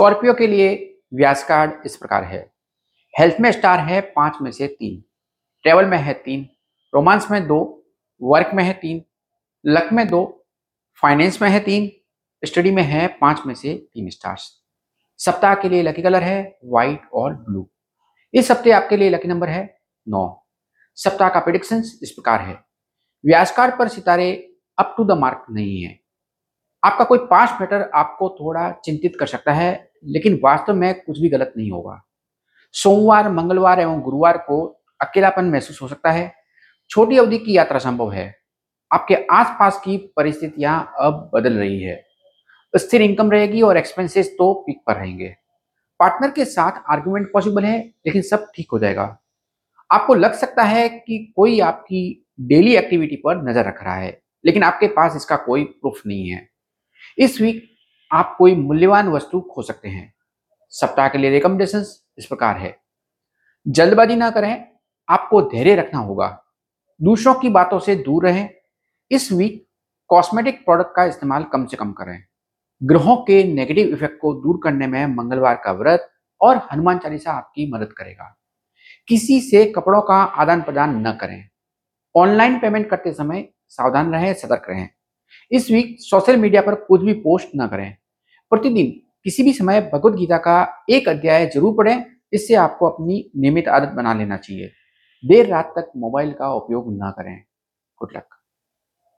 Scorpio के लिए व्यास card इस प्रकार है। हेल्थ में स्टार है पाँच में से तीन। ट्रेवल में है तीन। रोमांस में दो। वर्क में है तीन। लक में दो। फाइनेंस में है तीन। स्टडी में है पाँच में से तीन स्टार्स। सप्ताह के लिए लकी कलर है, व्हाइट और ब्लू। इस हफ़्ते आपके लिए लकी नंबर है नौ। सप्ताह का प्रिडिक्शन इस प्रकार है। व्यास कार्ड पर सितारे अप टू द मार्क नहीं है। आपका कोई पाँच मैटर आपको थोड़ा चिंतित कर सकता है, लेकिन वास्तव में कुछ भी गलत नहीं होगा। सोमवार, मंगलवार एवं गुरुवार को अकेलापन महसूस हो सकता है। छोटी अवधि की यात्रा संभव है। आपके आसपास की परिस्थितियाँ अब बदल रही है। स्थिर इनकम रहेगी और एक्सपेंसेस तो पीक पर रहेंगे। पार्टनर के साथ आर्गुमेंट पॉसिबल है, लेकिन सब ठीक हो जाएगा। आपको लग सकता है कि कोई आपकी डेली एक्टिविटी पर नज़र रख रहा है, लेकिन आपके पास इसका कोई प्रूफ नहीं है। इस वीक आप कोई मूल्यवान वस्तु खो सकते हैं। सप्ताह के लिए रिकमेंडेशन इस प्रकार है। जल्दबाजी ना करें, आपको धैर्य रखना होगा। दूसरों की बातों से दूर रहें। इस वीक कॉस्मेटिक प्रोडक्ट का इस्तेमाल कम से कम करें। ग्रहों के नेगेटिव इफ़ेक्ट को दूर करने में मंगलवार का व्रत और हनुमान चालीसा आपकी मदद करेगा। किसी से कपड़ों का आदान प्रदान न करें। ऑनलाइन पेमेंट करते समय सावधान रहें, सतर्क रहें। इस वीक सोशल मीडिया पर कुछ भी पोस्ट ना करें। प्रतिदिन किसी भी समय भगवत गीता का एक अध्याय ज़रूर पढ़ें, इससे आपको अपनी नियमित आदत बना लेना चाहिए। देर रात तक मोबाइल का उपयोग ना करें। Good luck